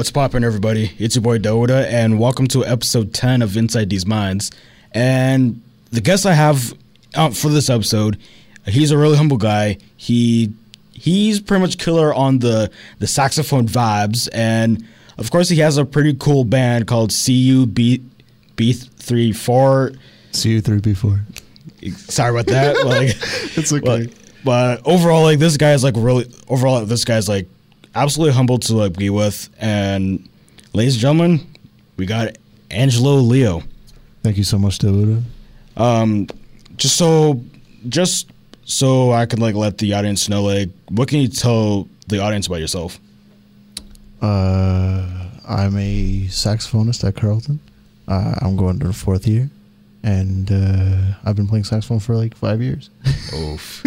What's poppin', everybody? It's your boy Doda, and welcome to episode 10 of Inside These Minds. And the guest I have uh, for this episode, he's a really humble guy. He he's pretty much killer on the the saxophone vibes, and of course, he has a pretty cool band called CUB B34. See you three before. Sorry about that. like, It's okay. but, but overall, like this guy is like really overall, this guy's like absolutely humble to like be with. And ladies and gentlemen, we got Angelo Leo. Thank you so much, Doda. Um, just so, just so I can like let the audience know, like, what can you tell the audience about yourself? Uh, I'm a saxophonist at Carleton. Uh, I'm going to the fourth year, and uh, I've been playing saxophone for like five years. Oof,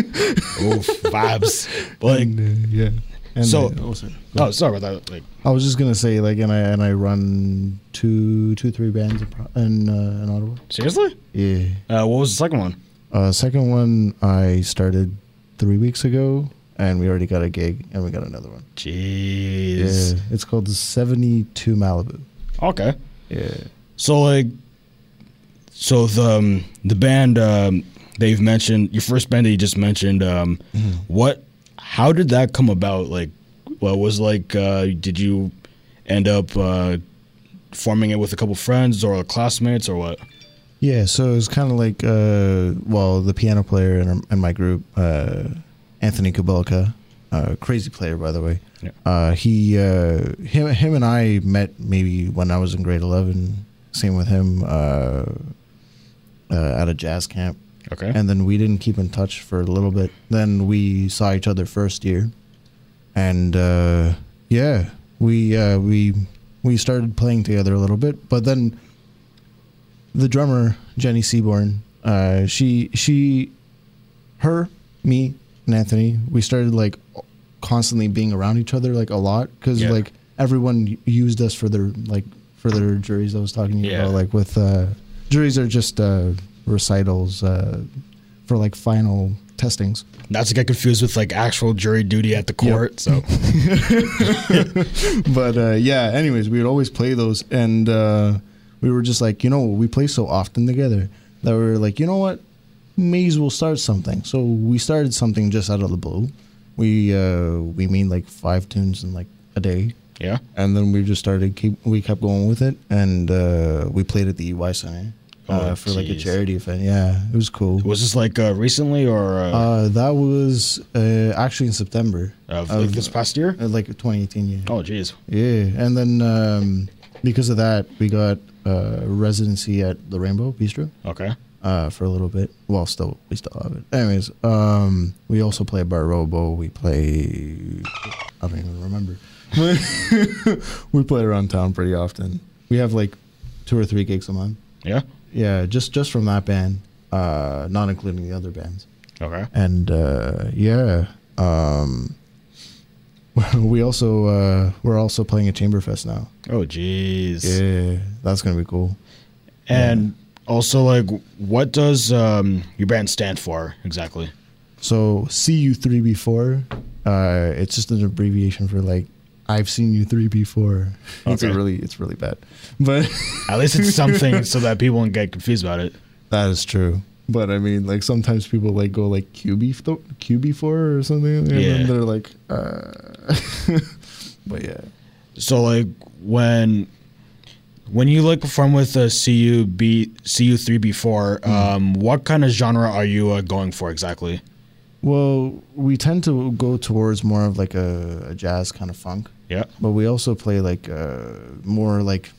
oof, vibes. Like, And, uh, yeah. And So- uh, oh, sorry. oh, sorry about that. Like, I was just gonna say like, and I and I run two, two, three bands in, in, uh, in Ottawa. seriously? Yeah. Uh, what was the second one? Uh, second one I started three weeks ago, and we already got a gig, and we got another one. Jeez. Yeah, it's called Seventy Two Malibu. Okay. Yeah. So like, so the um, the band um, that you've mentioned, your first band that you just mentioned, um, what? How did that come about? Like, what was like? Uh, did you end up uh, forming it with a couple friends or classmates or what? Yeah, so it was kind of like, uh, well, the piano player in, our, in my group, uh, Anthony Kabelka, uh, crazy player by the way. Yeah. Uh, he, uh, him, him and I met maybe when I was in grade eleven. Same with him uh, uh, at a jazz camp, Okay. and then we didn't keep in touch for a little bit. Then we saw each other first year, and uh, yeah, we uh, we we started playing together a little bit. But then the drummer Jenny Seaborn, uh, she she, her, me, and Anthony, we started like constantly being around each other like a lot because Yeah. like everyone used us for their like for their juries. I was talking to you Yeah. about like with uh, juries are just uh, recitals uh, for like final testings. Not to get confused with like actual jury duty at the court. So but uh, yeah, anyways, we would always play those, and uh, we were just like, you know, we play so often together that we were like, you know what, may as well start something. So we started something just out of the blue. We uh, we made like five tunes in like a day, yeah. and then we just started keep we kept going with it, and uh, we played at the UI Center uh, Oh, for like a charity event. Yeah, it was cool. Was this like uh, recently or uh, Uh, that was uh, actually in September of, like this past year? uh, like 2018. Yeah. Oh, jeez. Yeah, and then um, because of that, we got uh, residency at the Rainbow Bistro Okay. uh, for a little bit. Well, still we still have it. Anyways, um, we also play Bar Robo. We play. I don't even remember. we play around town pretty often. We have like two or three gigs a month. Yeah. Yeah, just just from that band, uh, not including the other bands. Okay. And uh, yeah, um, we also uh, we're also playing at Chamberfest now. Oh, jeez. Yeah, that's gonna be cool. And also, like, what does um, your band stand for exactly? So CU3B4, uh, it's just an abbreviation for like I've seen you three before. It's really it's really bad, but At least it's something so that people don't get confused about it. that is true. But I mean, like sometimes people like go like QB QB4 or something, and Yeah. then they're like, uh, but yeah. So, like, when when you like perform with a CU B CU three B four, um, what kind of genre are you uh, going for exactly? Well, we tend to go towards more of like a, a jazz kind of funk, Yeah. but we also play like uh, more like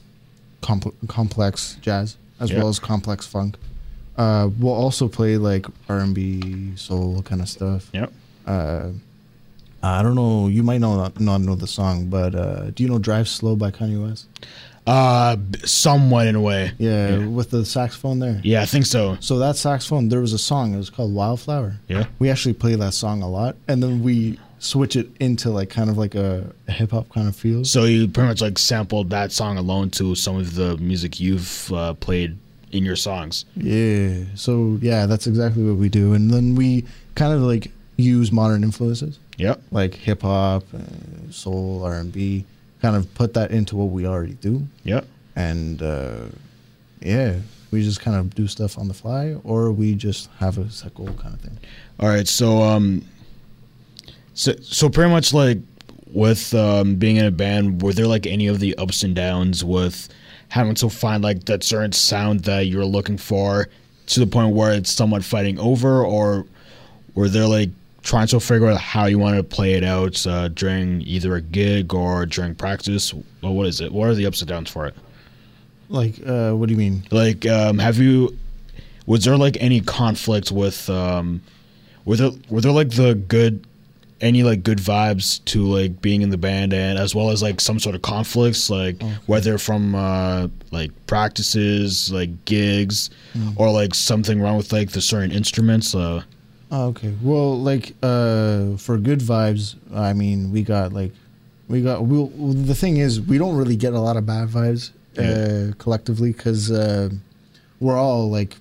compl- complex jazz as Yeah. well as complex funk. Uh, we'll also play like R and B, soul kind of stuff. Yep. Uh, I don't know. You might not not know the song, but uh, do you know "Drive Slow" by Kanye West? Uh, somewhat in a way. Yeah, Yeah. with the saxophone there. Yeah, I think so. So that saxophone, there was a song. It was called "Wildflower." Yeah. We actually play that song a lot, and then we switch it into like kind of like a, a hip hop kind of feel. So you pretty much like sampled that song alone to some of the music you've uh, played in your songs. Yeah. So yeah, that's exactly what we do, and then we kind of like use modern influences Yep. like hip hop, uh, soul, R and B. Kind of put that into what we already do, Yep. and uh, yeah, we just kind of do stuff on the fly, or we just have a set goal kind of thing. All right. So um, so so pretty much like with um being in a band, were there like any of the ups and downs with having to find like that certain sound that you're looking for to the point where it's somewhat fighting over, or were there like trying to figure out how you want to play it out uh, during either a gig or during practice? Well, what is it? What are the ups and downs for it? Like, uh, what do you mean? Like, um, have you? Was there like any conflict with? Um, were there were there like the good, any like good vibes to like being in the band and as well as like some sort of conflicts, like whether from uh, like practices, like gigs, or like something wrong with like the certain instruments. Uh, Oh, okay. Well, like uh, for good vibes, I mean, we got like, we got. We the thing is, we don't really get a lot of bad vibes uh, Yeah. collectively because uh, we're all like,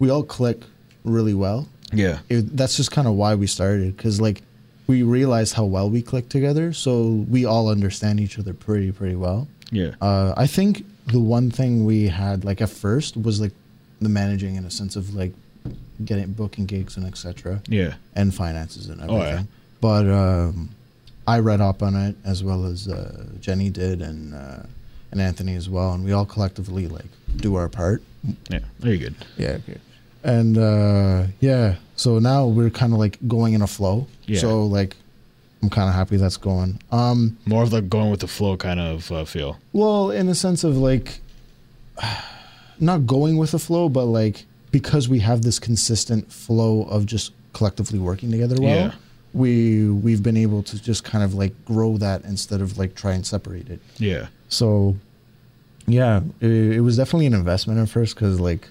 we all click really well. yeah, It, that's just kind of why we started because like we realized how well we click together, so we all understand each other pretty pretty well. yeah, Uh, I think the one thing we had like at first was like the managing in a sense of like getting booking gigs and etc yeah. and finances and everything. Oh, everything. yeah. But um, I read up on it as well as uh, Jenny did and uh, and Anthony as well, and we all collectively like do our part. Yeah, very good. Yeah. Okay. And uh, yeah, so now we're kind of like going in a flow. Yeah. So like, I'm kind of happy that's going. Um, More of like going with the flow kind of uh, feel. well, in the sense of like, not going with the flow, but like because we have this consistent flow of just collectively working together well, Yeah. we we've been able to just kind of like grow that instead of like try and separate it. Yeah, So, yeah, it, it was definitely an investment at first because, like,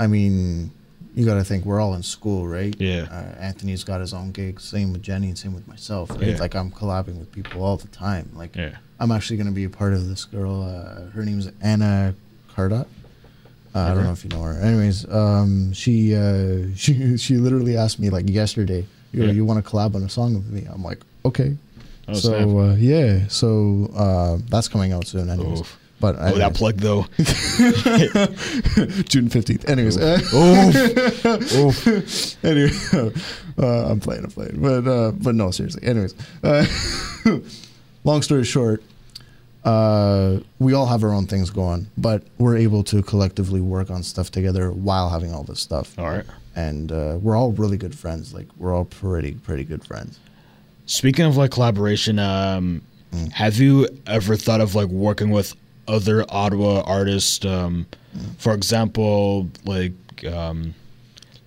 I mean, you got to think we're all in school, right? Yeah. Uh, Anthony's got his own gigs. Same with Jenny, and same with myself. Right? Yeah. Like I'm collabing with people all the time. Like Yeah. I'm actually going to be a part of this girl. Uh, her name's Anna Cardot. Uh, I don't know if you know her. Anyways, um, she uh, she she literally asked me like yesterday, "Yo, Yeah. you want to collab on a song with me?" I'm like, "Okay." Oh, so uh, yeah, so uh, that's coming out soon. Anyways, Oof. But Oh, that plug though. June fifteenth. Anyways, Oof. Oof. anyway, uh, I'm playing, I'm playing, but uh, but no, seriously. Anyways, uh, long story short, uh, we all have our own things going, but we're able to collectively work on stuff together while having all this stuff. All right. And uh, we're all really good friends. Like we're all pretty pretty good friends. Speaking of like collaboration, um, have you ever thought of like working with other Ottawa artists? Um, For example, like um,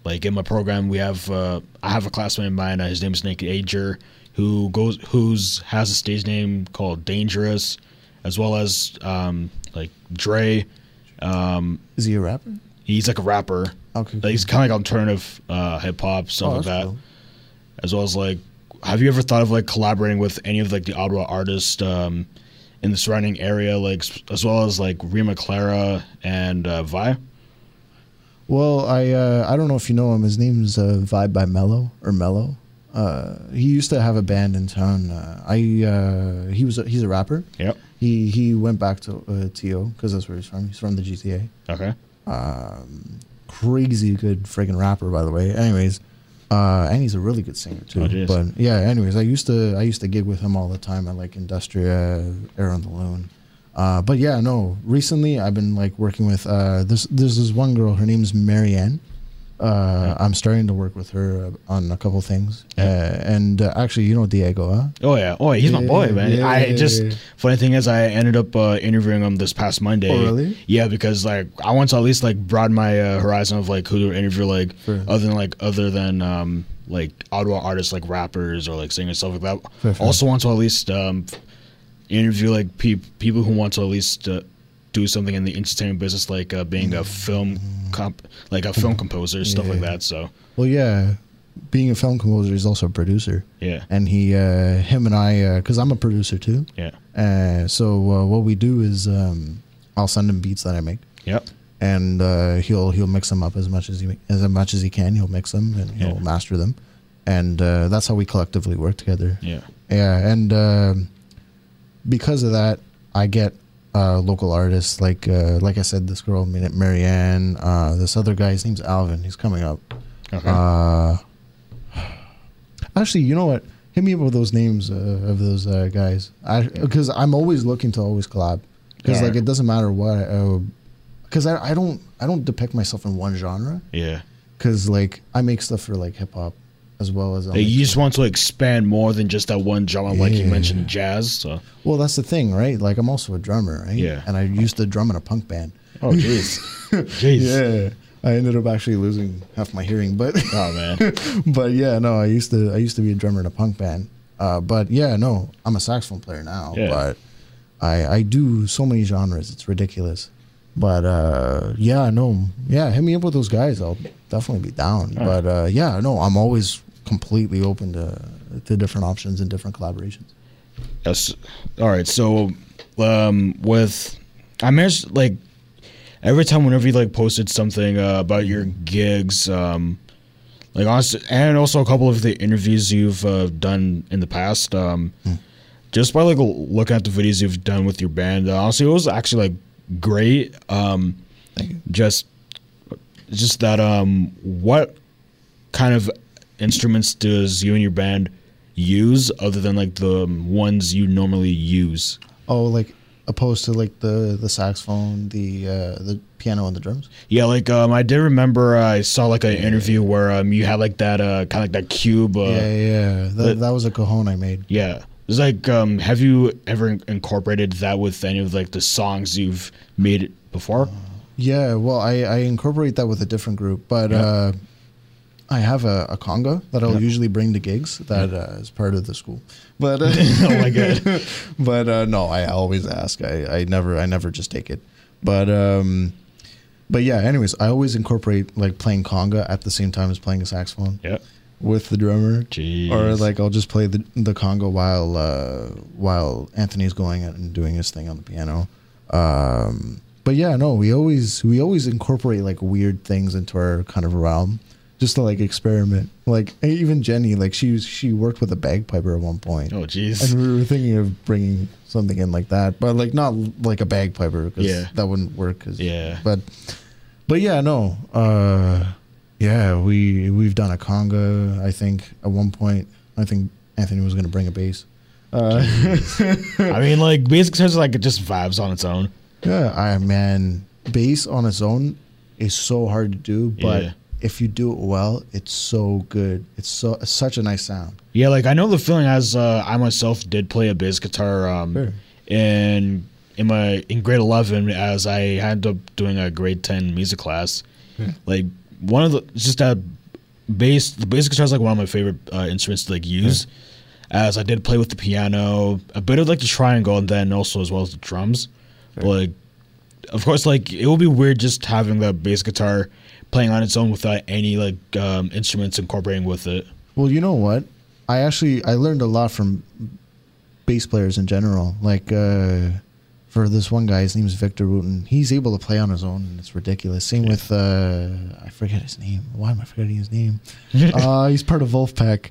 like in my program, we have uh, I have a classmate of mine. Uh, his name is Nick Ager, who goes who's has a stage name called Dangerous, as well as um, like Dre. Um, Is he a rapper? he's like a rapper. Okay, Like, he's kind of like alternative uh, hip hop stuff Oh, like that cool. as well as like have you ever thought of like collaborating with any of like the Ottawa artists um, in the surrounding area, like as well as like Rima Clara and uh, Vi? Well, I uh, I don't know if you know him. His name's uh, Vibe by Mello or Mello. Uh, he used to have a band in town. Uh, I uh, he was a, he's a rapper. Yep. He he went back to uh, T.O. because that's where he's from. He's from the GTA. Okay. Um, crazy good friggin' rapper, by the way. Anyways, uh, and he's a really good singer too. Oh, but yeah, anyways, I used to I used to gig with him all the time at like Industria, Air on the Loon. Uh, but yeah, no. Recently, I've been like working with uh, this. There's this one girl. Her name's Marianne. Uh, I'm starting to work with her on a couple things. Uh, and uh, actually, you know Diego, huh? Oh yeah. Oh, he's my boy, man. yeah, I yeah, just yeah. funny thing is, I ended up uh, interviewing him this past Monday. Oh, really? Yeah, because like I want to at least like broaden my uh, horizon of like who to interview, like Fair. other than like other than um like Ottawa artists, like rappers or like singers stuff like that. Fair, fair. Also want to at least um interview like pe- people who want to at least uh, do something in the entertainment business, like uh, being a film comp, like a film composer, stuff like that. So Well, yeah. being a film composer, he's also a producer, Yeah. and he, uh, him and I, because I'm a producer too. Yeah. Uh, so uh, what we do is um, I'll send him beats that I make, Yep. and uh, he'll he'll mix them up as much as he as much as he can. He'll mix them and he'll Yeah. master them, and uh, that's how we collectively work together. Yeah. Yeah, and um because of that, I get uh, local artists like uh, like I said, this girl Mar- Marianne, uh, this other guy. His name's Alvin. He's coming up. Okay. Uh, actually, you know what? Hit me up with those names uh, of those uh, guys. Because I'm always looking to always collab. Because like Alright. it doesn't matter what. Because I, I don't I don't depict myself in one genre. yeah. Because like I make stuff for like hip hop as well as I'll Like, make you just want to expand more than just that one genre, like you mentioned, jazz. So. Well, that's the thing, right? Like I'm also a drummer, right? Yeah. And I used to drum in a punk band. Oh, jeez. Jeez. Yeah. I ended up actually losing half my hearing, but Oh man. but yeah, no, I used to I used to be a drummer in a punk band. Uh, but yeah, no, I'm a saxophone player now. Yeah. But I I do so many genres, it's ridiculous. But uh, yeah, no, yeah, hit me up with those guys. I'll definitely be down. All but uh, yeah, no, I'm always completely open to to different options and different collaborations. Yes. All right. So, um, with I managed like every time whenever you like posted something uh, about your gigs, um, like honestly, and also a couple of the interviews you've uh, done in the past, um, just by like looking at the videos you've done with your band, uh, honestly, it was actually like great. Um, Thank you. just just that um what kind of instruments does you and your band use other than like the ones you normally use Oh, like opposed to like the the saxophone, the uh, the piano, and the drums. yeah like um i did remember uh, i saw like an interview where um you had like that uh kind of like that cube uh, yeah, yeah, that, the- that was a cajon I made. yeah it's like um have you ever incorporated that with any of like the songs you've made before Yeah, well, I, I incorporate that with a different group, but Yeah. uh, I have a, a conga that I'll Yeah. usually bring to gigs that uh, is part of the school. But uh, oh my god but uh, no, I always ask. I, I never I never just take it. But um, but yeah. Anyways, I always incorporate like playing conga at the same time as playing a saxophone yeah with the drummer. Jeez. Or like I'll just play the the conga while uh, while Anthony's going and doing his thing on the piano. Um, but yeah, no, we always we always incorporate like weird things into our kind of realm, just to like experiment. Like even Jenny, like she was, she worked with a bagpiper at one point, oh jeez and we were thinking of bringing something in like that, but like not like a bagpiper because Yeah. that wouldn't work. Yeah. but but yeah, no, uh, yeah, we we've done a conga. I think at one point, I think Anthony was going to bring a bass. Uh, i mean like basic sense like it just vibes on its own yeah, I man, bass on its own is so hard to do, but Yeah. If you do it well, it's so good. It's so it's such a nice sound. Yeah, like I know the feeling as uh, I myself did play a bass guitar um, Sure. in in my in grade eleven as I ended up doing a grade ten music class. Like one of the just that bass the bass guitar is like one of my favorite uh, instruments to like use. As I did play with the piano, a bit of like the triangle, and then also as well as the drums. But like, of course, like it would be weird just having the bass guitar playing on its own without any like um, instruments incorporating with it. Well, you know what? I actually I learned a lot from bass players in general. Like uh, for this one guy, his name is Victor Wooten. He's able to play on his own, and it's ridiculous. Same with uh, I forget his name. Why am I forgetting his name? uh, he's part of Vulfpeck.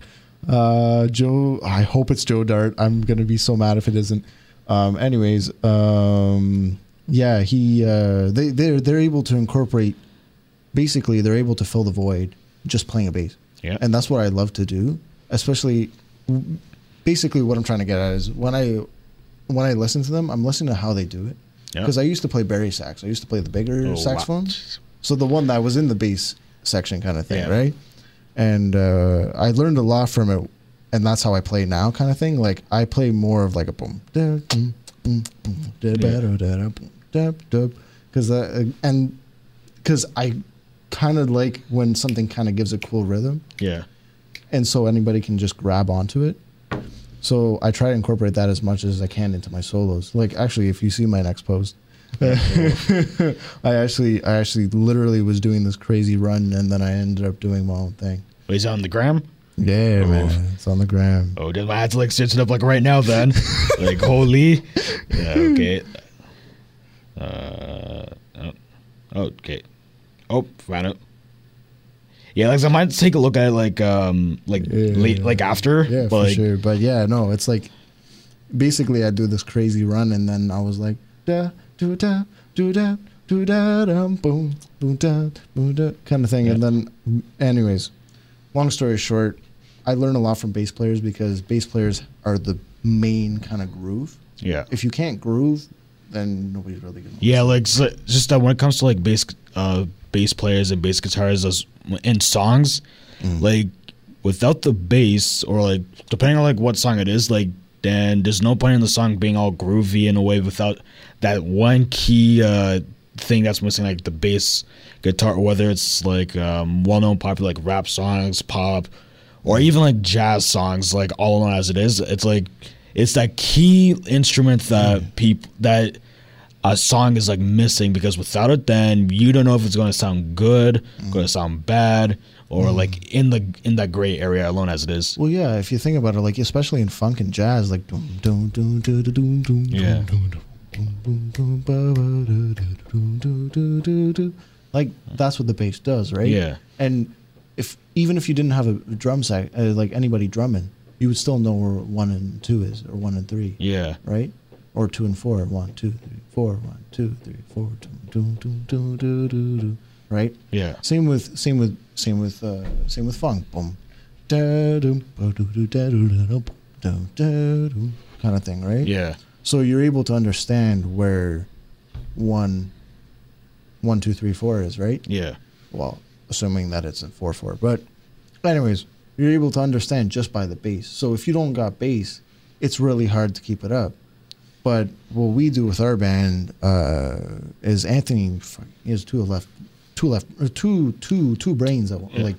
Uh, Joe. I hope it's Joe Dart. I'm gonna be so mad if it isn't. Um, anyways, um, yeah, he uh, they they're they're able to incorporate. Basically, they're able to fill the void just playing a bass Yeah. and that's what I love to do. Especially, basically, what I'm trying to get at is when I when I listen to them, I'm listening to how they do it. Yeah. Because I used to play bari sax. I used to play the bigger Oh, wow. so the one that was in the bass section kind of thing, Yeah. right? And uh, I learned a lot from it, and that's how I play now, kind of thing. Like I play more of like a boom, da, boom, because uh, and because I kind of like when something kind of gives a cool rhythm Yeah. and so anybody can just grab onto it. So I try to incorporate that as much as I can into my solos. Like actually, if you see my next post, I actually, I actually literally was doing this crazy run, and then I ended up doing my own thing. Oh, he's on the gram. Yeah, man. It's on the gram. Oh, did my to like it up like right now. Then, like holy. Yeah. Okay. Uh. Oh, okay. Oh, found it. Yeah, like I might take a look at it like um like Yeah. late like after. Yeah, but, for like, sure. But yeah, no, it's like basically I do this crazy run and then I was like da do da do da do da dum boom boom da boom da kind of thing. And then anyways, long story short, I learned a lot from bass players because bass players are the main kind of groove. Yeah. If you can't groove, then nobody's really gonna Yeah, like so, just that when it comes to like bass uh bass players and bass guitarists as in songs, like without the bass or like depending on like what song it is, like then there's no point in the song being all groovy in a way without that one key uh thing that's missing like the bass guitar whether it's like um well known popular like rap songs, pop, or even like jazz songs, like all alone as it is, it's like it's that key instrument that people that a song is like missing because without it, then you don't know if it's going to sound good, going to sound bad, or like in the in that gray area alone as it is. Well, yeah, if you think about it, like especially in funk and jazz, like Yeah. like that's what the bass does, right? Yeah. And if even if you didn't have a drum set, uh, like anybody drumming, you would still know where one and two is, or one and three, Yeah, right? Or two and four, one, two, three, four, one, two, three, four, dum dum dum dum dum dum, right? yeah, Same with same with same with uh, same with funk. Boom, da dum, ba do do da do da dum, dum da dum, kind of thing, right? yeah, So you're able to understand where one, one, two, three, four is, right? yeah, Well, assuming that it's a four four, but anyways, you're able to understand just by the bass. So if you don't got bass, it's really hard to keep it up. But what we do with our band uh, is Anthony has two left, two left, or two two two brains that Yeah. like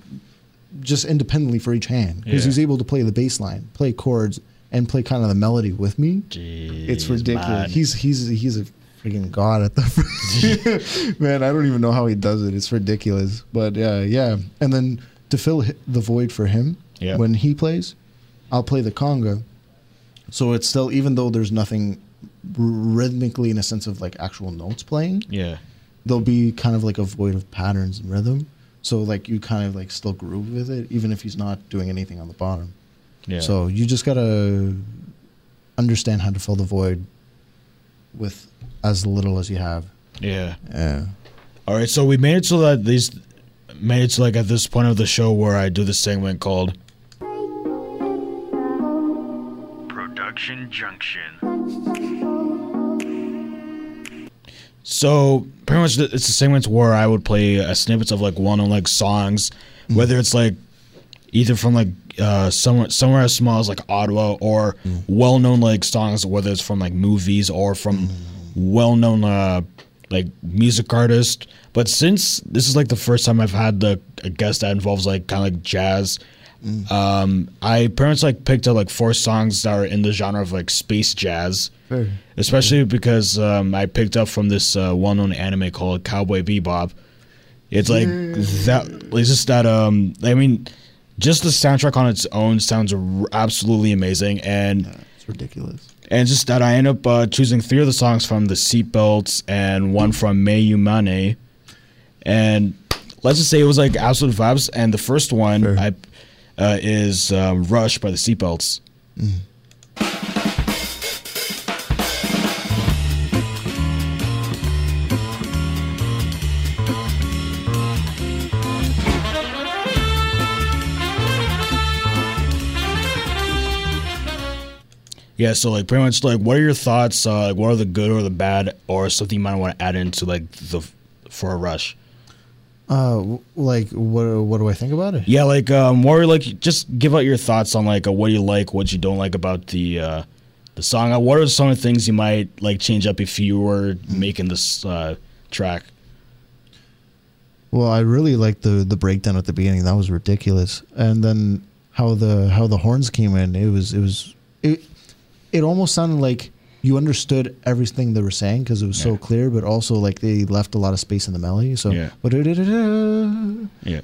just independently for each hand because Yeah. he's able to play the bass line, play chords, and play kind of the melody with me. Jeez, It's ridiculous. man. He's he's he's a freaking god at the man. I don't even know how he does it. It's ridiculous. But yeah, yeah. And then to fill the void for him Yeah. when he plays, I'll play the conga. So it's still even though there's nothing r- rhythmically in a sense of like actual notes playing, yeah, there'll be kind of like a void of patterns and rhythm. So like you kind of like still groove with it, even if he's not doing anything on the bottom. yeah. So you just gotta understand how to fill the void with as little as you have. yeah. Yeah. All right, so we made it so that these made it to like at this point of the show where I do this segment called Production Junction. So pretty much, it's a segment where I would play uh, snippets of like one on like songs, whether it's like either from like uh, somewhere somewhere as small as like Ottawa or well known like songs, whether it's from like movies or from well known uh, like music artist. But since this is like the first time I've had the a guest that involves like kind of like jazz. Um, I much like picked up like four songs that are in the genre of like space jazz Fair. especially because um, I picked up from this uh, well-known anime called Cowboy Bebop. It's like that. It's just that. Um, I mean, just the soundtrack on its own sounds r- absolutely amazing, and It's ridiculous. And just that I end up uh, choosing three of the songs from the Seatbelts and one from Mai Yamane, and let's just say it was like absolute vibes. And the first one Sure. I uh, is um, Rush by the Seatbelts. Yeah, so like pretty much like what are your thoughts? Uh, like what are the good or the bad or something you might want to add into like the for a rush? Uh, like what? What do I think about it? Yeah, like um, more like just give out your thoughts on like uh, what you like, what you don't like about the uh, the song. Uh, what are some of the things you might like change up if you were making this uh, track? Well, I really liked the the breakdown at the beginning. That was ridiculous. And then how the how the horns came in. It was it was it. It almost sounded like you understood everything they were saying because it was so clear, but also like they left a lot of space in the melody. So Yeah. Yeah,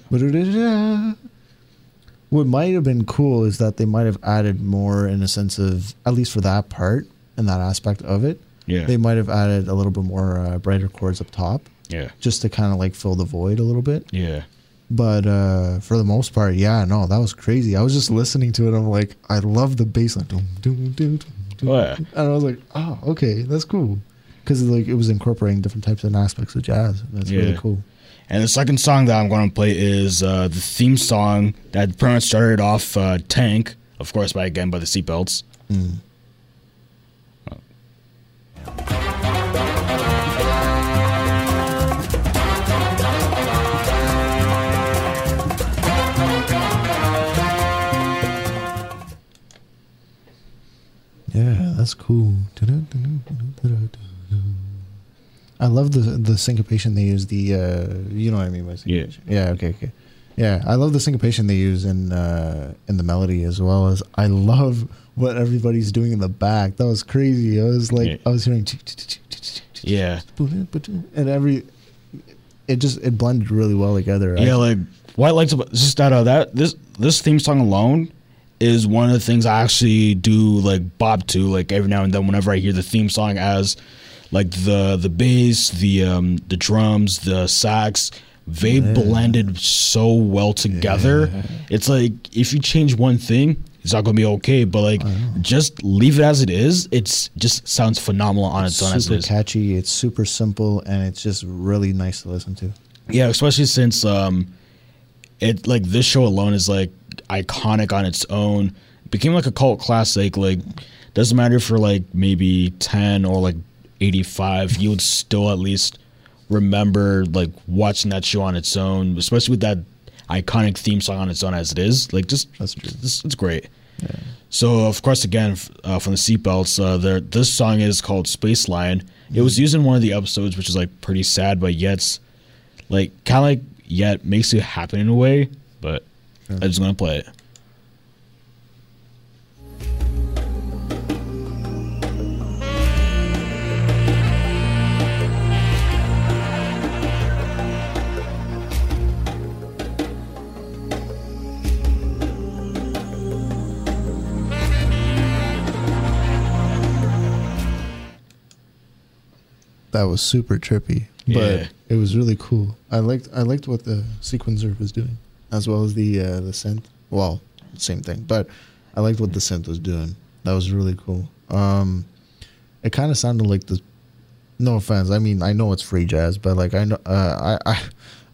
what might have been cool is that they might have added more in a sense of at least for that part and that aspect of it. Yeah. They might have added a little bit more uh, brighter chords up top Yeah. just to kind of like fill the void a little bit. Yeah. But uh, for the most part, yeah, no, that was crazy. I was just listening to it. I'm like, I love the bass line. Doom, doom, doom, doom, Oh, yeah. And I was like, oh, okay, that's cool. Because like it was incorporating different types and aspects of jazz. That's really cool. And the second song that I'm going to play is uh, the theme song that pretty much started off uh, Tank, of course, by again by the Seatbelts. Yeah, that's cool. I love the the syncopation they use. The uh, you know what I mean by syncopation. Yeah. yeah. Okay. Okay. Yeah, I love the syncopation they use in uh, in the melody as well as I love what everybody's doing in the back. That was crazy. I was like, Yeah. I was hearing, Yeah. and every it just it blended really well together. Yeah, like White Lights. liked about just that uh, that this this theme song alone is one of the things I actually do like bob to like every now and then whenever I hear the theme song as like the the bass, the um the drums, the sax, they blended so well together. It's like if you change one thing, it's not gonna be okay. But like just leave it as it is. It's just sounds phenomenal on its, own it super catchy. It's super simple, and it's just really nice to listen to. Yeah, especially since um, it like this show alone is like iconic on its own. Became like a cult classic. Like doesn't matter if you're like maybe ten or like eighty five, you would still at least remember like watching that show on its own, especially with that iconic theme song on its own as it is. Like just That's. It's, it's great. So of course, again uh, from the seatbelts, uh, there this song is called Space Lion. It was used in one of the episodes, which is like pretty sad, but yet like kind of like yet makes you happy in a way. But I'm just gonna play it. that was super trippy, but Yeah. it was really cool. I liked I liked what the sequencer was doing, as well as the uh, the synth. Well, same thing, but I liked what the synth was doing. That was really cool. Um, it kind of sounded like the. No offense, I mean I know it's free jazz, but like I know uh, I I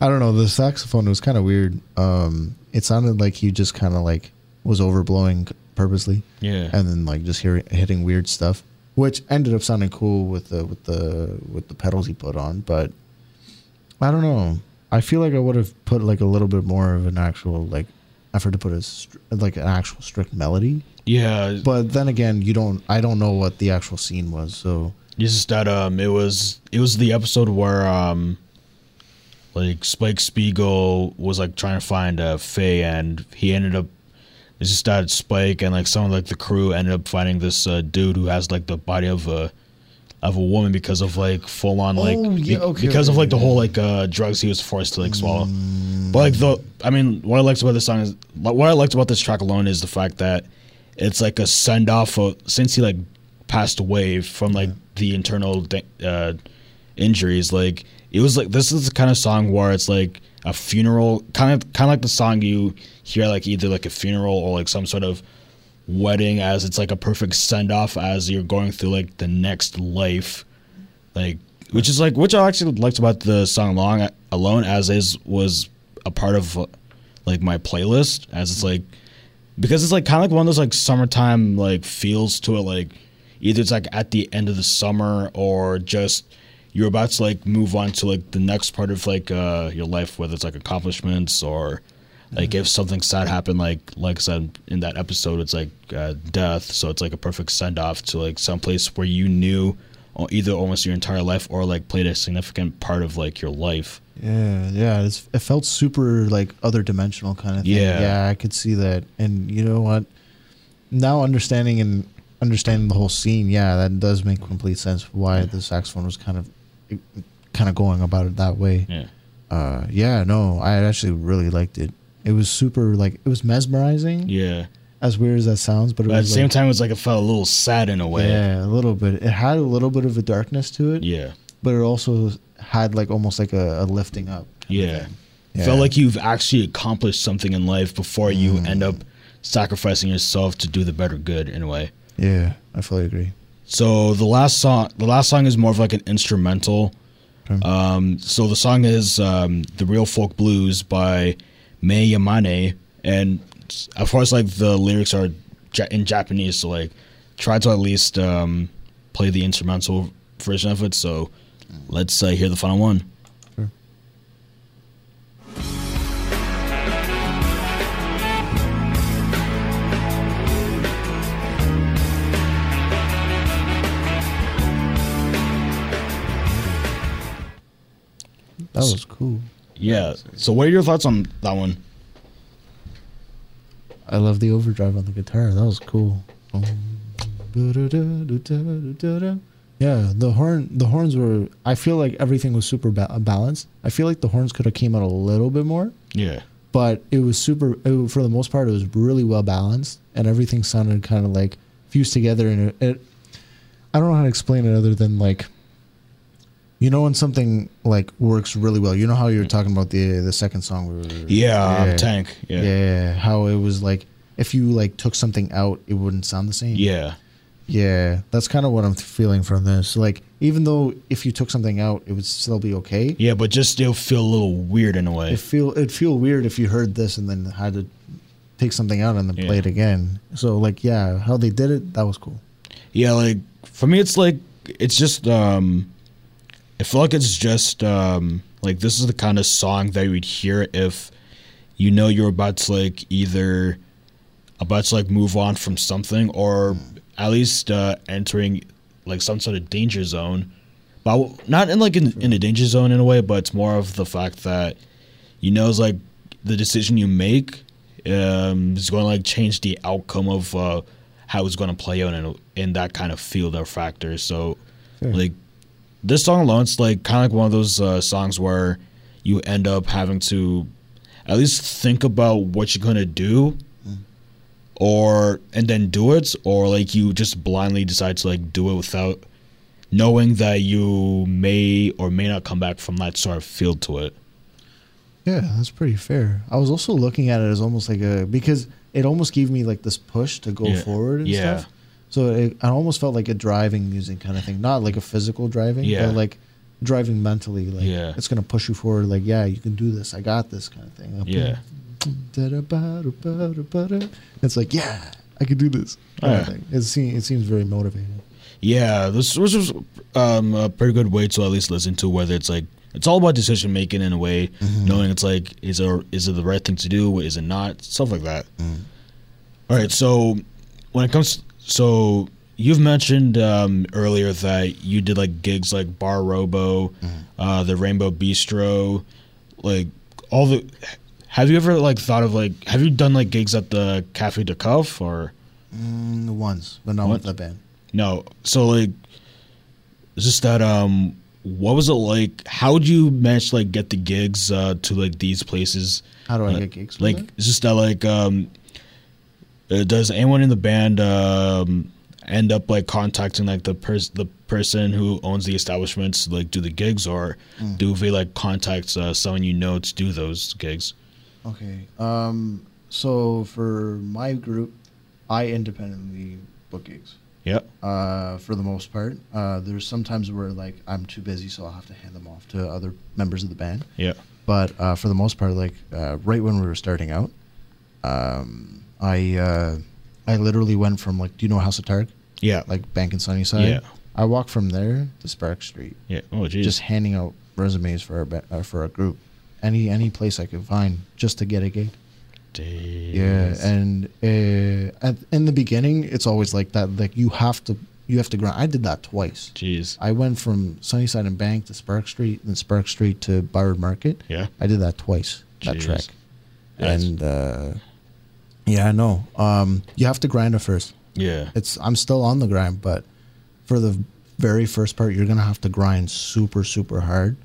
I don't know the saxophone was kind of weird. Um, it sounded like he just kind of like was overblowing purposely Yeah. and then like just hear, hitting weird stuff, which ended up sounding cool with the with the with the pedals he put on. But I don't know. I feel like I would have put like a little bit more of an actual like effort to put a str- like an actual strict melody. yeah. But then again, you don't. I don't know what the actual scene was. So It's just that um, it was it was the episode where um, like Spike Spiegel was like trying to find uh, Faye, and he ended up. It's just that Spike and like some of like the crew ended up finding this uh, dude who has like the body of a of a woman because of like full on like Oh, yeah, okay, because of like the whole like uh, drugs he was forced to like swallow. But like the I mean, what I liked about this song is what I liked about this track alone is the fact that it's like a send off of since he like passed away from like the internal uh, injuries. Like it was like this is the kind of song where it's like a funeral, kind of kind of like the song you hear like either like a funeral or like some sort of wedding, as it's like a perfect send off as you're going through like the next life, like which is like which I actually liked about the song "Long Alone" as is was a part of like my playlist as it's like because it's like kind of like one of those like summertime like feels to it like either it's like at the end of the summer or just you're about to like move on to like the next part of like uh your life whether it's like accomplishments or like if something sad happened like like I said in that episode it's like uh, death so it's like a perfect send off to like some place where you knew either almost your entire life or like played a significant part of like your life yeah, yeah, it's, it felt super like other dimensional kind of thing. Yeah. yeah, I could see that. And you know what? Now understanding and understanding the whole scene, yeah, that does make complete sense why the saxophone was kind of kind of going about it that way. yeah Uh, yeah, no, I actually really liked it. It was super like it was mesmerizing. Yeah. As weird as that sounds, but it But at the same like, time, it was like it felt a little sad in a way. yeah, a little bit. It had a little bit of a darkness to it, Yeah. but it also had like almost like a, a lifting up. of Yeah. Felt like you've actually accomplished something in life before you Mm. end up sacrificing yourself to do the better good in a way. yeah, I fully agree. So the last song, the last song is more of like an instrumental. Okay. Um, so the song is um, "The Real Folk Blues" by Mai Yamane, and far as like the lyrics are in Japanese, so like try to at least um, play the instrumental version of it. So let's uh, hear the final one. That was cool. Yeah. So what are your thoughts on that one? I love the overdrive on the guitar. That was cool. Yeah, the horn. The horns were. I feel like everything was super ba- balanced. I feel like the horns could have came out a little bit more, Yeah. but it was super. It, for the most part, it was really well balanced, and everything sounded kind of like fused together. And it, it. I don't know how to explain it other than like. You know when something like works really well. You know how you were talking about the the second song. we were- Yeah. um, tank. Yeah. yeah, how it was like if you like took something out, it wouldn't sound the same. Yeah. yeah, that's kind of what I'm feeling from this. Like, even though if you took something out, it would still be okay. Yeah, but just still feel a little weird in a way. It feel it'd feel weird if you heard this and then had to take something out and then play it again. So like, yeah, how they did it, that was cool. Yeah, like for me, it's like it's just. um I feel like it's just um like this is the kind of song that you would hear if you know you're about to like either about to like move on from something or at least uh entering like some sort of danger zone. But not in like in, in a danger zone in a way, but it's more of the fact that you know it's like the decision you make um, is going to like change the outcome of uh, how it's going to play out in, in that kind of field or factor. So, like this song alone, it's like kind of like one of those uh, songs where you end up having to at least think about what you're going to do, or and then do it, or like you just blindly decide to like do it without knowing that you may or may not come back from that sort of field to it. Yeah, that's pretty fair. I was also looking at it as almost like a because it almost gave me like this push to go Yeah. forward and Yeah. stuff. So it, I almost felt like a driving music kind of thing, not like a physical driving, Yeah. but like driving mentally. Like Yeah. it's gonna push you forward. Like yeah, you can do this. I got this kind of thing. Yeah. It's like yeah, I can do this. Kind Yeah. of thing. It seems it seems very motivating. Yeah, this was was, um, a pretty good way to at least listen to whether it's like it's all about decision making in a way, knowing it's like is it is it the right thing to do, is it not, stuff like that. All right, so when it comes, so you've mentioned um, earlier that you did like gigs like Bar Robo, uh, the Rainbow Bistro, like all the. Have you ever like thought of like have you done like gigs at the Cafe de Cuff or? Mm, once, but not What? with the band. No. So like it's just that um what was it like how would you manage to like get the gigs uh to like these places? How do I get gigs? Like it's just that like um uh, does anyone in the band um end up like contacting like the person the person who owns the establishments to like do the gigs or Mm. do they like contact uh, someone you know to do those gigs? Okay. Um. So for my group, I independently book gigs. Yep. Uh, for the most part, uh, there's sometimes where like I'm too busy, so I'll have to hand them off to other members of the band. Yeah. But uh, for the most part, like uh, right when we were starting out, um, I uh, I literally went from like, do you know House of Targ? Yeah. Like Bank and Sunnyside. Yeah. I walked from there to Spark Street, yeah. Oh geez. just handing out resumes for our uh, for our group, any any place I could find, just to get a gig. Yeah, and uh, at, in the beginning, it's always like that. Like you have to, you have to grind. I did that twice. Jeez. I went from Sunnyside and Bank to Spark Street, and Spark Street to Byward Market. Yeah. I did that twice. Jeez. That trek, That's- and uh, yeah, I know. Um, you have to grind it first. Yeah. It's I'm still on the grind, but for the very first part, you're gonna have to grind super, super hard,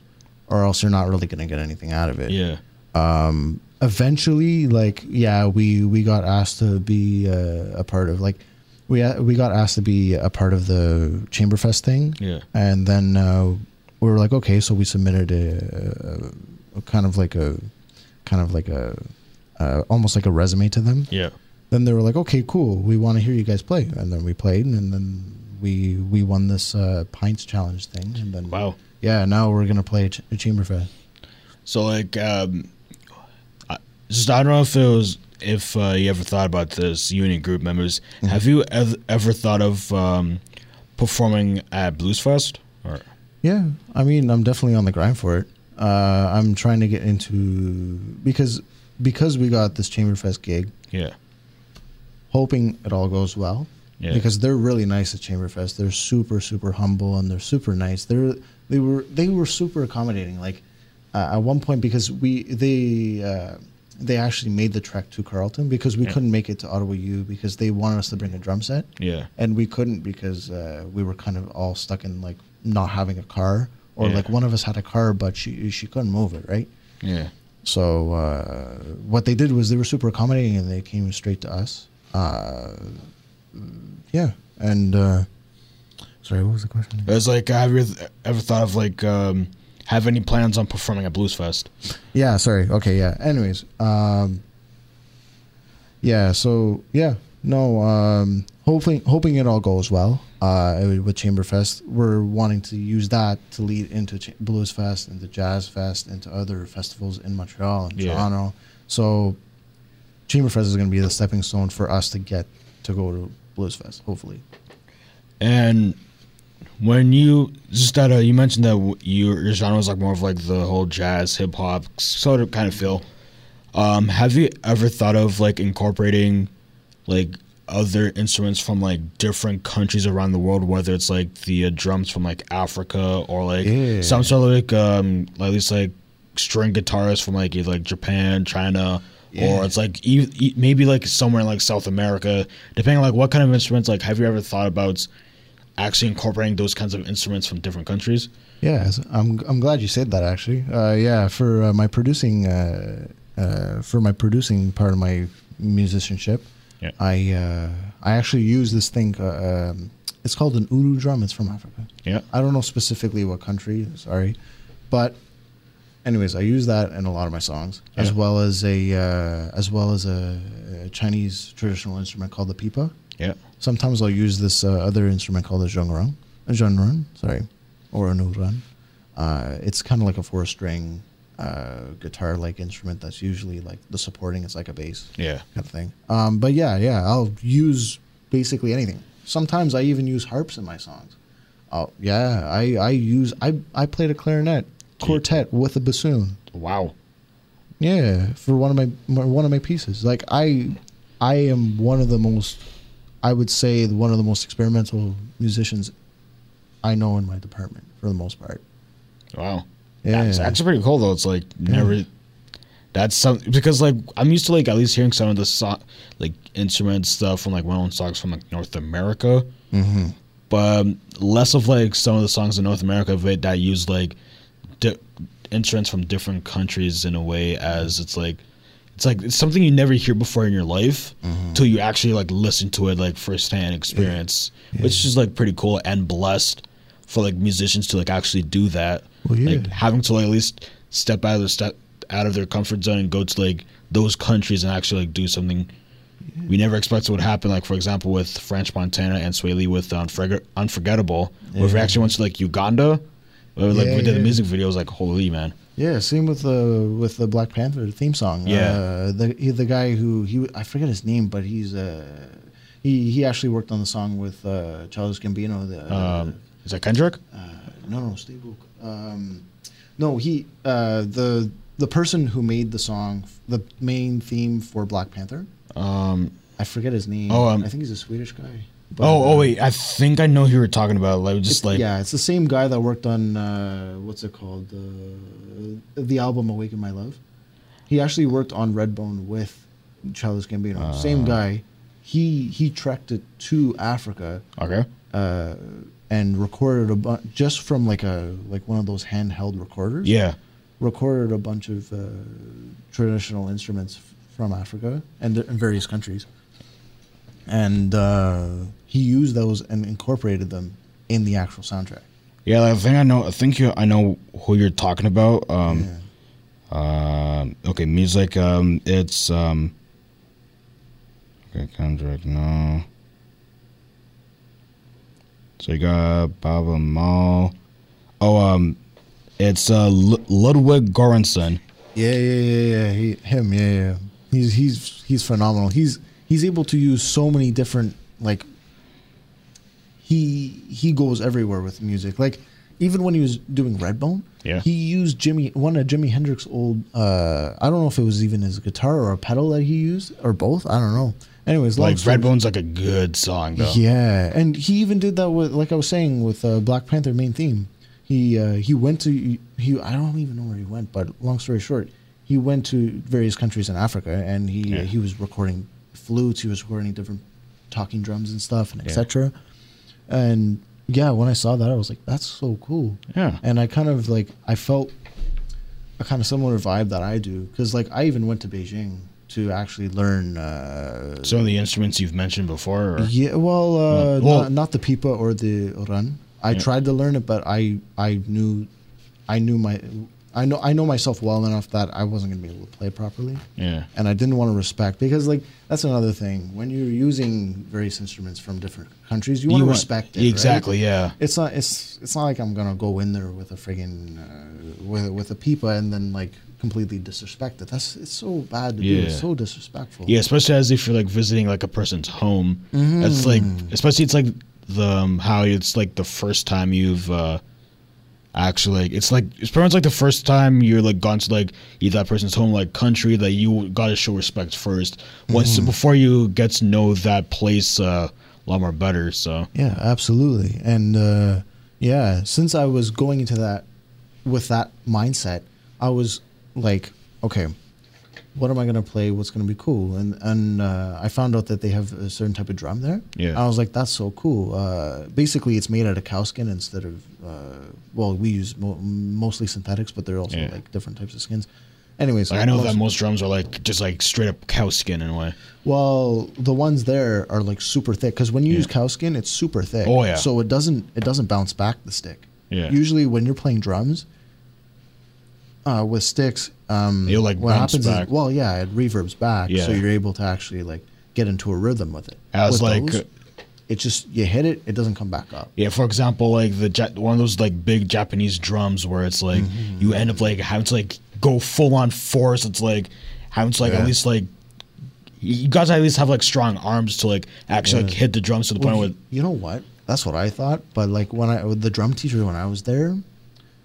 or else you're not really gonna get anything out of it. Yeah. Um, eventually, like yeah, we we got asked to be uh, a part of like we uh, we got asked to be a part of the Chamberfest thing. Yeah. and then uh, we were like, okay, so we submitted a, a, a kind of like a kind of like a uh, almost like a resume to them. Yeah. Then they were like, okay, cool, we want to hear you guys play, and then we played, and then we we won this uh, pints challenge thing, and then Wow. yeah, now we're gonna play Ch- Chamberfest. So like, um, I, just I don't know if it was if uh, you ever thought about this union group members. Have you ever, ever thought of um, performing at Blues Fest? Or Yeah, I mean, I'm definitely on the grind for it. Uh, I'm trying to get into because because we got this Chamberfest gig, yeah, hoping it all goes well. Yeah. Because they're really nice at Chamberfest. They're super super humble and they're super nice. They're they were they were super accommodating. Like uh, at one point because we they uh, they actually made the trek to Carleton because we Yeah. couldn't make it to Ottawa U because they wanted us to bring a drum set. yeah, and we couldn't because uh, we were kind of all stuck in like not having a car or Yeah. like one of us had a car but she she couldn't move it right yeah. So uh, what they did was they were super accommodating and they came straight to us. Uh, yeah and uh, sorry what was the question It was like, have you ever thought of like um, have any plans on performing at Blues Fest? yeah sorry. Okay yeah. Anyways um, yeah so yeah no um, hoping hoping it all goes well uh, with Chamberfest we're wanting to use that to lead into Ch- Blues Fest into Jazz Fest into other festivals in Montreal and Yeah. Toronto so Chamberfest is going to be the stepping stone for us to get to go to Blues Fest hopefully And when you just that uh, you mentioned that your your genre was like more of like the whole jazz, hip hop sort of kind of feel. Um, have you ever thought of like incorporating like other instruments from like different countries around the world, whether it's like the uh, drums from like Africa or like Yeah. some sort of like um at least like string guitarists from like either like Japan, China, Yeah. or it's like e- e- maybe like somewhere in like South America, depending on like what kind of instruments. Like, have you ever thought about actually incorporating those kinds of instruments from different countries? Yeah, I'm I'm glad you said that actually. Uh, yeah, for uh, my producing uh, uh, for my producing part of my musicianship, Yeah. I uh, I actually use this thing. Uh, um, it's called an udu drum. It's from Africa. Yeah. I don't know specifically what country. Sorry, but anyways, I use that in a lot of my songs, as well as a uh, as well as a, a Chinese traditional instrument called the pipa. Yeah. Sometimes I'll use this uh, other instrument called a zhongruan, a zhongruan, sorry, or a nuran. Uh, it's kind of like a four-string uh, guitar-like instrument that's usually like the supporting. It's like a bass Yeah. kind of thing. Um, but yeah, yeah, I'll use basically anything. Sometimes I even use harps in my songs. Oh yeah, I I use I I played a clarinet quartet with a bassoon. Wow. Yeah, for one of my my- one of my pieces. Like I, I am one of the most, I would say one of the most experimental musicians I know in my department for the most part. Wow. Yeah. That's actually pretty cool though. It's like never. That's something because like I'm used to like at least hearing some of the so- like instrument stuff from like well-known songs from like North America, Mm-hmm. but um, less of like some of the songs in North America of it that use like di- instruments from different countries in a way as it's like it's like it's something you never hear before in your life Mm-hmm. till you actually like listen to it like firsthand experience, which is like pretty cool and blessed for like musicians to like actually do that. Well, yeah. Like having to like, at least step out of their step out of their comfort zone and go to like those countries and actually like do something we never expected would happen. Like for example, with French Montana and Swae Lee with Unforget- Unforgettable, where we actually went to like Uganda. Where, like Yeah, we did the music video, it was like holy man. Yeah, same with the with the Black Panther theme song. Yeah. uh, the the guy who he I forget his name, but he's uh he he actually worked on the song with uh, Childish Gambino. The, Um, is that Kendrick? uh, no, no, Steve. Um, no, he uh, the the person who made the song, the main theme for Black Panther. Um, I forget his name. Oh, um, I think he's a Swedish guy. But, oh, oh uh, wait, I think I know who you were talking about. Like just like yeah, it's the same guy that worked on uh, what's it called, uh, the album "Awaken My Love." He actually worked on Redbone with Childish Gambino. Ah. same guy. He he trekked it to Africa okay, uh, and recorded a bunch just from like a like one of those handheld recorders. yeah, recorded a bunch of uh, traditional instruments f- from Africa and in various countries, and uh, he used those and incorporated them in the actual soundtrack. Yeah, I think I know. I think you. I know who you're talking about. Um, uh, okay, music. Um, it's um. Okay, Kendrick. No. So you got Baaba Maal. Oh, um, it's uh L- Ludwig Göransson. Yeah, yeah, yeah, yeah. He, him, yeah, yeah. He's he's he's phenomenal. He's he's able to use so many different like. He he goes everywhere with music. Like even when he was doing Redbone, Yeah. he used Jimmy one of Jimi Hendrix's old. uh I don't know if it was even his guitar or a pedal that he used or both. I don't know. Anyways, Like story- Redbone's like a good song though. yeah, and he even did that with, like I was saying, with uh, Black Panther main theme. He uh, he went to he I don't even know where he went, but long story short, he went to various countries in Africa, and he Yeah. he was recording flutes, he was recording different talking drums and stuff, and etc. And yeah, when I saw that, I was like, that's so cool. Yeah. and I kind of like I felt a kind of similar vibe that I do because like I even went to Beijing to actually learn. Uh, Some of the instruments you've mentioned before. Or? yeah, well, uh, well- not, not the pipa or the run. I Yeah. tried to learn it, but I I knew, I knew my, I know I know myself well enough that I wasn't gonna be able to play properly, Yeah. and I didn't want to respect because like that's another thing when you're using various instruments from different countries, you, want to respect it. right? Exactly. Yeah. It's not it's it's not like I'm gonna go in there with a friggin' uh, with with a pipa and then like completely disrespect it. That's it's so bad to do. It's so disrespectful. Yeah, especially as if you're like visiting like a person's home. It's like, especially it's like the um, how it's like the first time you've uh actually like it's like it's pretty much like the first time you're like gone to like either that person's home like country that you gotta show respect first once before you get to know that place uh, a lot more better. So Yeah, absolutely. And uh, yeah, since I was going into that with that mindset, I was like, okay, what am I gonna play? What's gonna be cool? And and uh, I found out that they have a certain type of drum there. Yeah. I was like, that's so cool. Uh, basically, it's made out of cow skin instead of uh, well, we use mo- mostly synthetics, but they're also Yeah. like different types of skins. Anyways, like, I know long that most drums are like just like straight up cow skin in a way. well, the ones there are like super thick because when you use cow skin, it's super thick. Oh, yeah. So it doesn't it doesn't bounce back the stick. Yeah. Usually when you're playing drums, uh, with sticks, um, It'll, like, what happens back. is well, yeah, it reverbs back, Yeah. so you're able to actually like get into a rhythm with it. As With like those, it just you hit it, it doesn't come back up. Yeah, for example, like the one of those like big Japanese drums where it's like Mm-hmm. you end up like having to like go full on force. It's like having to like Yeah. at least like you guys at least have like strong arms to like actually like hit the drums to the point where you, you know what? That's what I thought. But like when I with the drum teacher when I was there,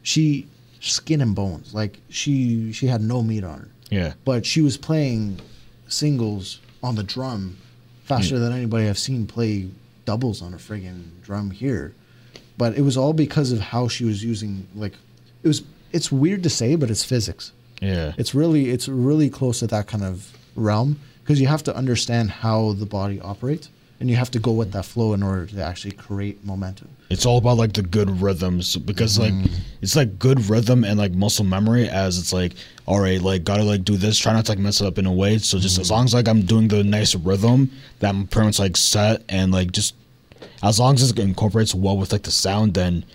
she skin and bones. Like she she had no meat on her. yeah but she was playing singles on the drum faster than anybody I've seen play doubles on a friggin' drum here. But it was all because of how she was using like it was it's weird to say, but it's physics. yeah It's really it's really close to that kind of realm because you have to understand how the body operates and you have to go with that flow in order to actually create momentum. it's all about like the good rhythms because like mm-hmm. it's like good rhythm and like muscle memory as it's like all right like gotta like do this try not to like mess it up in a way. So just as mm-hmm. long as like i'm doing the nice rhythm that i'm pretty much like set and like just as long as it incorporates well with like the sound then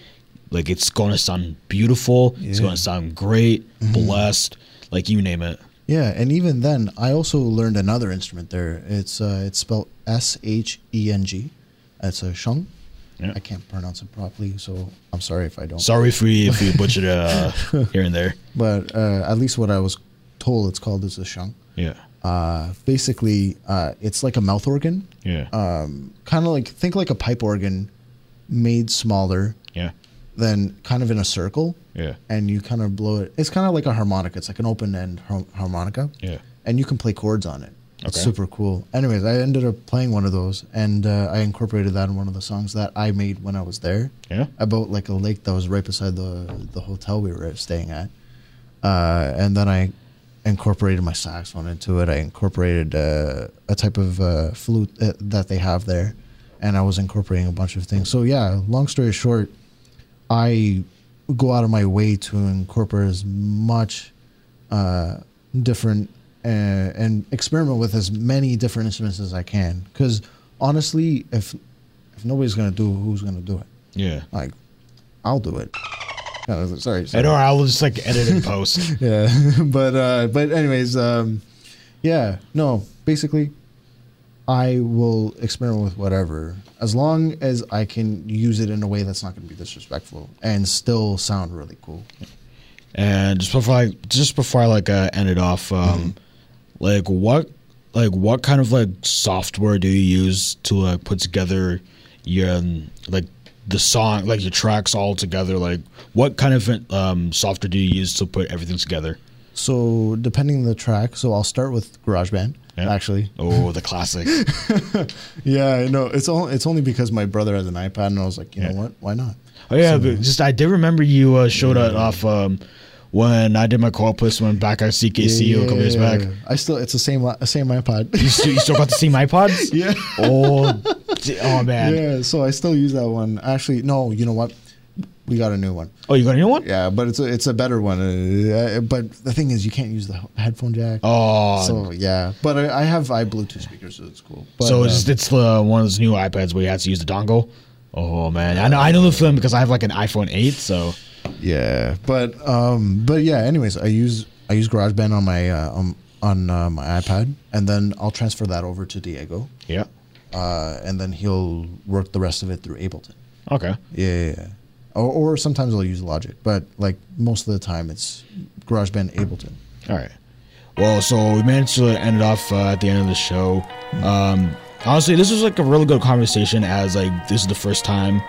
like it's going to sound beautiful it's going to sound great mm-hmm. blessed like you name it Yeah, and even then, I also learned another instrument there. It's uh, it's spelled S H E N G. It's a shung. Yeah. I can't pronounce it properly, so I'm sorry if I don't. sorry if we if we butchered uh, here and there But uh, at least what I was told it's called is a shung. yeah Uh, basically, uh, it's like a mouth organ, yeah um, kind of like think like a pipe organ, made smaller, yeah then kind of in a circle, yeah and you kind of blow it. It's kind of like a harmonica. It's like an open end har- harmonica. yeah and you can play chords on it. It's Okay. super cool. Anyways, I ended up playing one of those, and uh, I incorporated that in one of the songs that I made when I was there yeah about like a lake that was right beside the the hotel we were staying at. Uh, and then I incorporated my saxophone into it. I incorporated uh, a type of uh, flute that, that they have there, and I was incorporating a bunch of things. So yeah, long story short, I go out of my way to incorporate as much uh, different uh, and experiment with as many different instruments as I can. Because honestly, if if nobody's gonna do, it, who's gonna do it? Yeah. Like, I'll do it. Sorry, I sorry. know I'll just like edit and post. Yeah, but uh, but anyways, um, yeah, no. Basically, I will experiment with whatever as long as I can use it in a way that's not going to be disrespectful and still sound really cool. And just before I just before I like uh, end it off, um, like what like what kind of like software do you use to like put together your um, like the song like your tracks all together? Like what kind of um, software do you use to put everything together? So depending on the track, so I'll start with GarageBand. Yeah. Actually, Oh, the classic. yeah, I know it's all. It's only because my brother has an iPad, and I was like, you Yeah. know what? Why not? Oh yeah, but just I did remember you uh, showed it off um, when I did my co-op placement back at CKCU a couple years back. I still, it's the same, uh, same iPod. You still, you still got to see my pods? yeah. Oh, oh man. Yeah, so I still use that one. Actually, no, you know what? We got a new one. Oh, you got a new one? Yeah, but it's a, it's a better one. Uh, but the thing is, you can't use the headphone jack. Oh, So yeah, but I, I have i Bluetooth speakers, so it's cool. But, so uh, it's, it's uh, one of those new iPads where you have to use the dongle. Oh man, I know I know the feeling because I have like an iPhone 8. So yeah, but um, but yeah. Anyways, I use I use GarageBand on my uh, on, on uh, my iPad, and then I'll transfer that over to Diego, yeah, uh, and then he'll work the rest of it through Ableton. okay. Yeah, yeah, yeah. Or, or sometimes I'll use Logic, but like most of the time it's GarageBand, Ableton. All right. Well, so we managed to end it off uh, at the end of the show. Um, honestly, this was like a really good conversation, as like this is the first time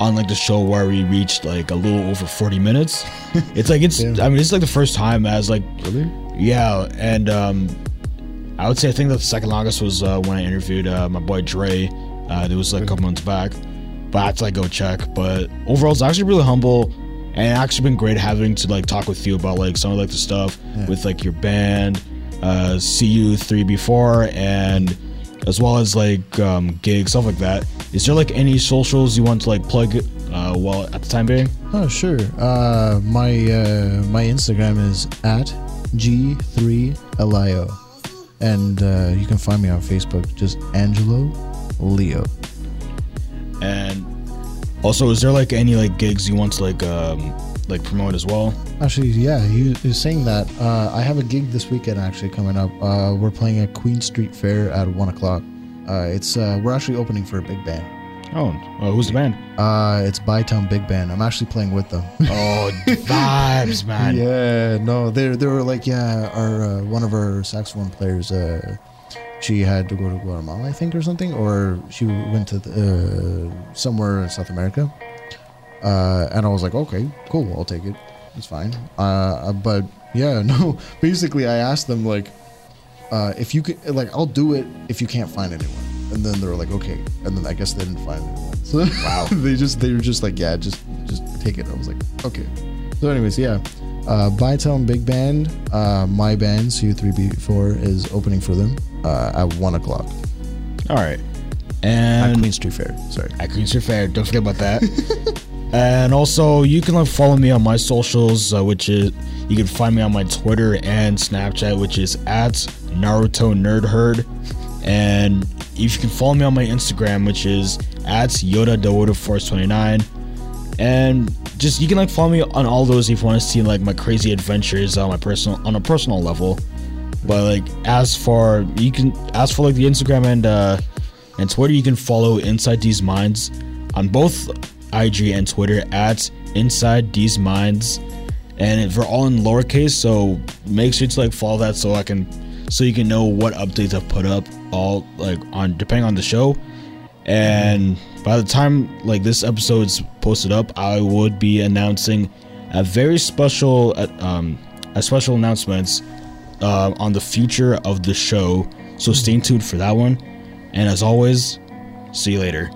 on like the show where we reached like a little over forty minutes. It's like it's. Yeah. I mean, it's like the first time as like Really? yeah, and um, I would say I think the second longest was uh, when I interviewed uh, my boy Dre. Uh, it was like a couple months back, but I had to like go check. But overall, it's actually really humble, and it's actually been great having to like talk with you about like some of like the stuff with like your band, uh, CU three before, and as well as like um, gigs stuff like that. Is there like any socials you want to like plug uh, while at the time being? Oh, sure. Uh, my uh, my Instagram is at g3lio, and uh, you can find me on Facebook. Just Angelo Leo. And also, is there like any like gigs you want to like um like promote as well? Actually, yeah, he is saying that. Uh, I have a gig this weekend actually coming up. Uh, we're playing at Queen Street Fair at one o'clock. Uh, it's uh, we're actually opening for a big band. Oh, uh, who's the band? Uh, it's Bytown Big Band. I'm actually playing with them. Oh, vibes, man. Yeah, no, they they were like, yeah, our uh, one of our saxophone players, uh, she had to go to Guatemala, I think, or something, or she went to the, uh, somewhere in South America. Uh, and I was like, okay, cool, I'll take it. It's fine. Uh, but yeah, no. Basically, I asked them like, uh, if you could, like, I'll do it if you can't find anyone. And then they were like, okay. And then I guess they didn't find anyone. So Wow. they just they were just like, yeah, just just take it. I was like, okay. So, anyways, yeah. Uh, Bytown Big Band, uh, my band CU3B4 is opening for them uh, at one o'clock All right. And at And Queen Street Fair. Sorry. at Queen Street Fair. Don't forget about that. and also, you can like follow me on my socials, uh, which is you can find me on my Twitter and Snapchat, which is at Naruto Nerd Herd. And if you can follow me on my Instagram, which is at Yoda Doda Force 29. And just you can like follow me on all those if you want to see like my crazy adventures on my personal on a personal level. But like as for you can as for like the Instagram and uh and Twitter, you can follow Inside These Minds on both IG and Twitter at Inside These Minds, and we're all in lowercase. So make sure to like follow that so I can so you can know what updates I've put up all like on depending on the show. And by the time like this episode's posted up, I would be announcing a very special uh, um a special announcements uh, on the future of the show. So stay tuned for that one. And as always, see you later.